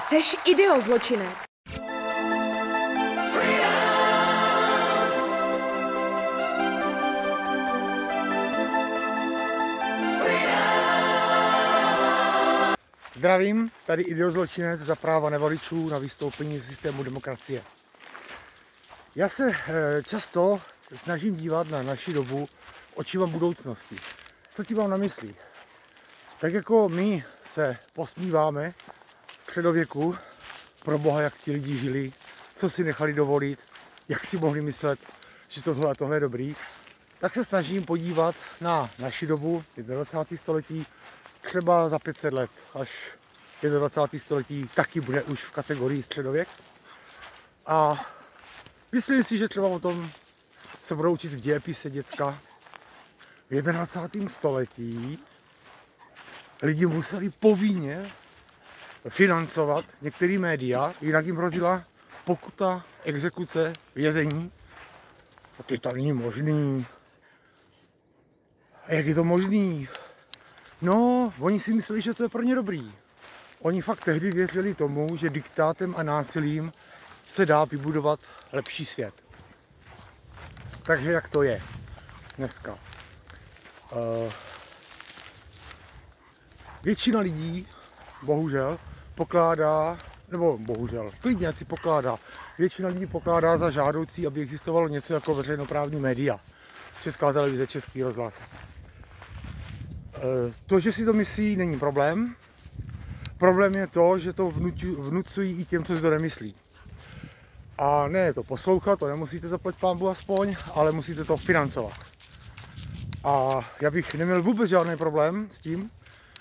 Seš ideozločinec. Zdravím, tady ideozločinec za práva nevoličů na vystoupení z systému demokracie. Já se eh, často snažím dívat na naši dobu očima budoucnosti. Co ti mám na mysli? Tak jako my se posmíváme středověku, pro boha, jak ti lidi žili, co si nechali dovolit, jak si mohli myslet, že tohle tohle je dobrý, tak se snažím podívat na naši dobu, 21. století, třeba za 500 let, až 21. století taky bude už v kategorii středověk. A myslím si, že třeba o tom se budou učit v dějepise děcka. V 21. století lidi museli povinně financovat některé média, jinak jim hrozila pokuta, exekuce, vězení. A to tam není možný. A jak je to možný? No, oni si mysleli, že to je pro ně dobrý. Oni fakt tehdy věřili tomu, že diktátem a násilím se dá vybudovat lepší svět. Takže jak to je dneska? Uh, většina lidí, bohužel, pokládá, nebo bohužel, klidně si pokládá, většina lidí pokládá za žádoucí, aby existovalo něco jako veřejnoprávní média. Česká televize, Český rozhlas. Uh, to, že si to myslí, není problém. Problém je to, že to vnucují i těm, co si to nemyslí. A ne to poslouchat, to nemusíte zaplatit pámbu aspoň, ale musíte to financovat. A já bych neměl vůbec žádný problém s tím,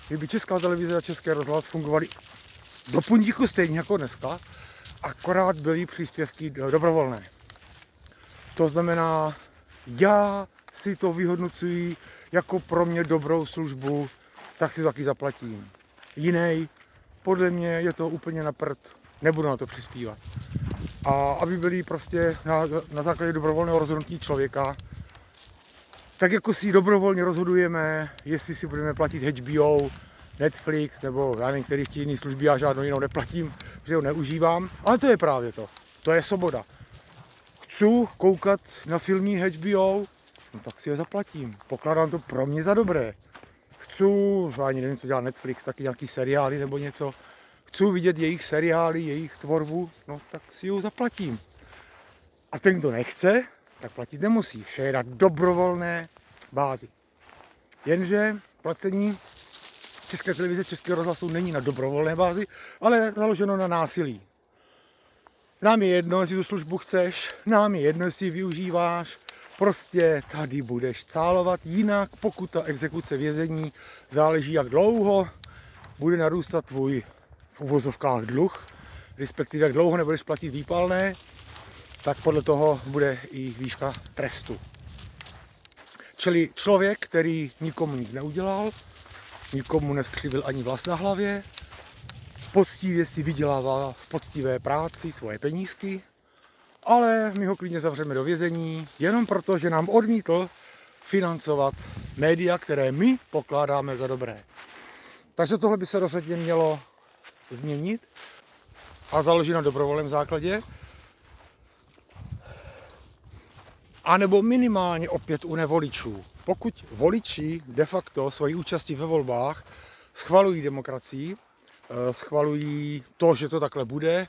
kdyby Česká televize a České rozhlas fungovaly do pundíku stejně jako dneska, akorát byly příspěvky dobrovolné. To znamená, já si to vyhodnocuji jako pro mě dobrou službu, tak si to taky zaplatím. Jiný, podle mě je to úplně na prd, nebudu na to přispívat a aby byli prostě na, na základě dobrovolného rozhodnutí člověka, tak jako si dobrovolně rozhodujeme, jestli si budeme platit HBO, Netflix nebo já nevím, který jiný služby, já žádnou jinou neplatím, protože ho neužívám, ale to je právě to, to je svoboda. Chci koukat na filmy HBO, no tak si je zaplatím, pokládám to pro mě za dobré. Chci, ani nevím, co dělá Netflix, taky nějaký seriály nebo něco, chci vidět jejich seriály, jejich tvorbu, no tak si ji zaplatím. A ten, kdo nechce, tak platit nemusí. Vše je na dobrovolné bázi. Jenže placení České televize, Českého rozhlasu není na dobrovolné bázi, ale založeno na násilí. Nám je jedno, jestli tu službu chceš, nám je jedno, jestli ji využíváš, prostě tady budeš cálovat, jinak pokud ta exekuce vězení záleží jak dlouho, bude narůstat tvůj uvozovkách dluh, respektive jak dlouho nebudeš platit výpalné, tak podle toho bude i výška trestu. Čili člověk, který nikomu nic neudělal, nikomu neskřivil ani vlast na hlavě, poctivě si vydělává v poctivé práci svoje penízky, ale my ho klidně zavřeme do vězení, jenom proto, že nám odmítl financovat média, které my pokládáme za dobré. Takže tohle by se rozhodně mělo změnit a založit na dobrovolném základě. A nebo minimálně opět u nevoličů. Pokud voliči de facto svoji účastí ve volbách schvalují demokracii, eh, schvalují to, že to takhle bude,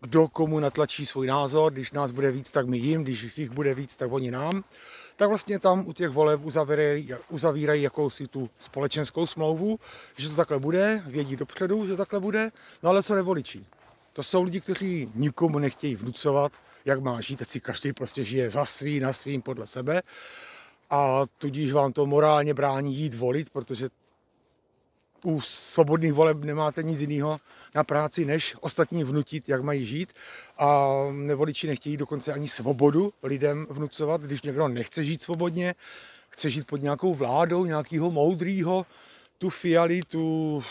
kdo komu natlačí svůj názor, když nás bude víc, tak my jim, když jich bude víc, tak oni nám, tak vlastně tam u těch voleb uzavírají, uzavírají jakousi tu společenskou smlouvu, že to takhle bude, vědí dopředu, že takhle bude, no ale co nevoličí. To jsou lidi, kteří nikomu nechtějí vnucovat, jak má žít, si každý prostě žije za svý, na svým, podle sebe. A tudíž vám to morálně brání jít volit, protože u svobodných voleb nemáte nic jiného na práci, než ostatní vnutit, jak mají žít. A nevoliči nechtějí dokonce ani svobodu lidem vnucovat, když někdo nechce žít svobodně, chce žít pod nějakou vládou, nějakého moudrýho, tu fiali, tu,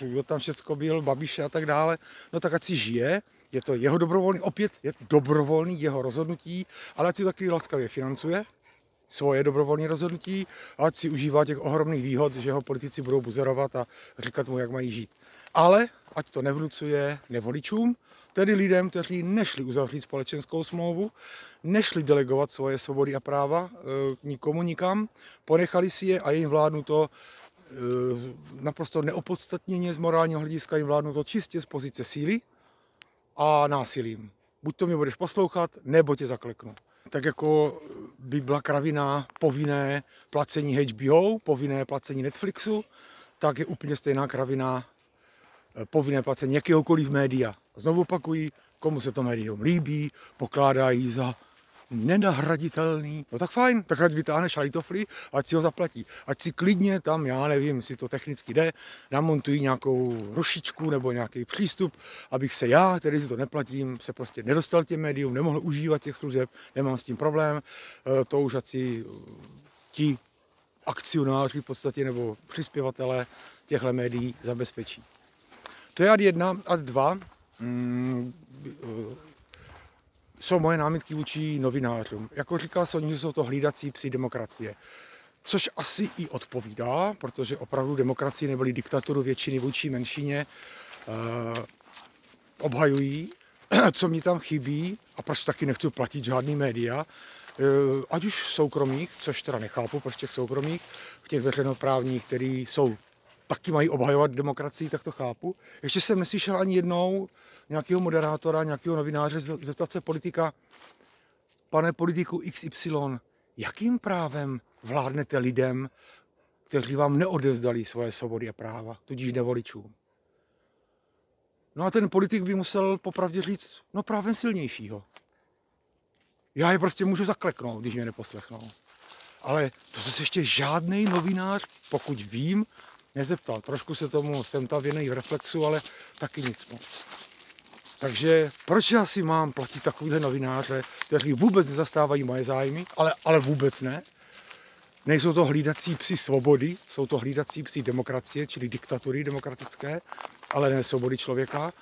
kdo tam všecko byl, Babiše a tak dále, no tak ať si žije, je to jeho dobrovolný, opět je dobrovolný jeho rozhodnutí, ale ať si taky laskavě financuje, svoje dobrovolné rozhodnutí, ať si užívá těch ohromných výhod, že ho politici budou buzerovat a říkat mu, jak mají žít. Ale ať to nevnucuje nevoličům, tedy lidem, kteří nešli uzavřít společenskou smlouvu, nešli delegovat svoje svobody a práva e, nikomu nikam, ponechali si je a jim vládnu to e, naprosto neopodstatněně z morálního hlediska, jim vládnu to čistě z pozice síly a násilím. Buď to mi budeš poslouchat, nebo tě zakleknu. Tak jako by byla kravina povinné placení HBO, povinné placení Netflixu, tak je úplně stejná kravina Eh, povinné placení jakéhokoliv média. Znovu opakují, komu se to médium líbí, pokládají za nenahraditelný. No tak fajn, tak ať vytáhne šalitofry, ať si ho zaplatí. Ať si klidně tam, já nevím, jestli to technicky jde, namontují nějakou rušičku nebo nějaký přístup, abych se já, který si to neplatím, se prostě nedostal těm médium, nemohl užívat těch služeb, nemám s tím problém. Eh, to už ať si eh, ti akcionáři v podstatě nebo přispěvatele těchto médií zabezpečí. To je ad jedna, ad dva. Mm, jsou moje námitky vůči novinářům. Jako říkal jsem, že jsou to hlídací psi demokracie. Což asi i odpovídá, protože opravdu demokracie neboli diktaturu většiny vůči menšině eh, obhajují, co mi tam chybí a proč taky nechci platit žádný média, eh, ať už soukromých, což teda nechápu, proč těch soukromých, v těch veřejnoprávních, který jsou taky mají obhajovat demokracii, tak to chápu. Ještě jsem neslyšel ani jednou nějakého moderátora, nějakého novináře zeptat se politika, pane politiku XY, jakým právem vládnete lidem, kteří vám neodevzdali svoje svobody a práva, tudíž nevoličům. No a ten politik by musel popravdě říct, no právem silnějšího. Já je prostě můžu zakleknout, když mě neposlechnou. Ale to se ještě žádný novinář, pokud vím, nezeptal. Trošku se tomu jsem tam věnej v reflexu, ale taky nic moc. Takže proč já si mám platit takovýhle novináře, kteří vůbec nezastávají moje zájmy, ale, ale vůbec ne? Nejsou to hlídací psi svobody, jsou to hlídací psi demokracie, čili diktatury demokratické, ale ne svobody člověka.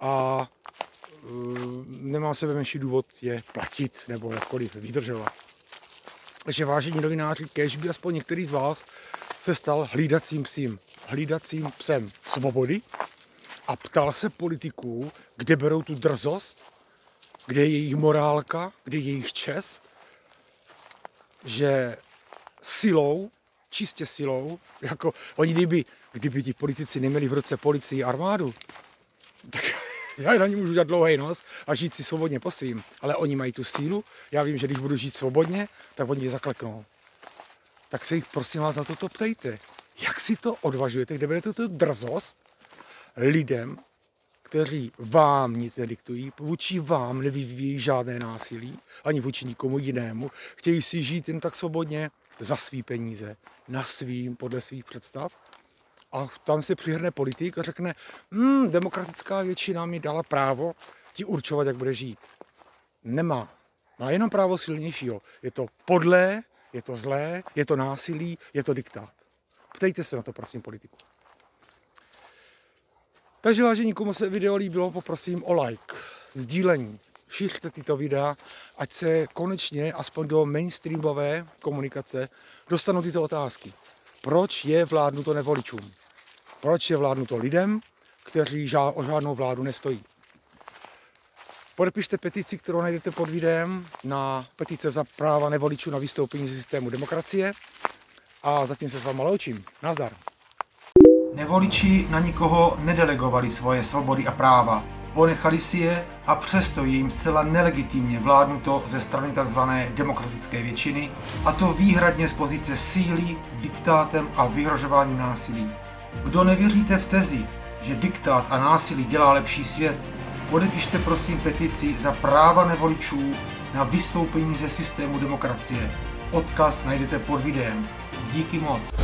A e, nemá sebe menší důvod je platit nebo jakkoliv vydržovat. Takže vážení novináři, kež by aspoň některý z vás se stal hlídacím psím, hlídacím psem svobody a ptal se politiků, kde berou tu drzost, kde je jejich morálka, kde je jejich čest, že silou, čistě silou, jako oni kdyby, kdyby ti politici neměli v roce policii armádu, tak já na ní můžu dát dlouhý nos a žít si svobodně po svým. Ale oni mají tu sílu, já vím, že když budu žít svobodně, tak oni je zakleknou tak se jich prosím vás na toto ptejte. Jak si to odvažujete, kde budete tu drzost lidem, kteří vám nic nediktují, vůči vám nevyvíjí žádné násilí, ani vůči nikomu jinému, chtějí si žít jen tak svobodně za svý peníze, na svým, podle svých představ. A tam se přihrne politik a řekne, hm, demokratická většina mi dala právo ti určovat, jak bude žít. Nemá. Má jenom právo silnějšího. Je to podlé, je to zlé, je to násilí, je to diktát. Ptejte se na to, prosím, politiku. Takže vážení, komu se video líbilo, poprosím o like, sdílení. Šiřte tyto videa, ať se konečně aspoň do mainstreamové komunikace dostanou tyto otázky. Proč je vládnuto nevoličům? Proč je vládnuto lidem, kteří o žádnou vládu nestojí? Podepište petici, kterou najdete pod videem na petice za práva nevoličů na vystoupení ze systému demokracie. A zatím se s vámi loučím. Nazdar. Nevoliči na nikoho nedelegovali svoje svobody a práva. Ponechali si je a přesto je jim zcela nelegitimně vládnuto ze strany tzv. demokratické většiny, a to výhradně z pozice síly, diktátem a vyhrožováním násilí. Kdo nevěříte v tezi, že diktát a násilí dělá lepší svět, Podepište prosím petici za práva nevoličů na vystoupení ze systému demokracie. Odkaz najdete pod videem. Díky moc.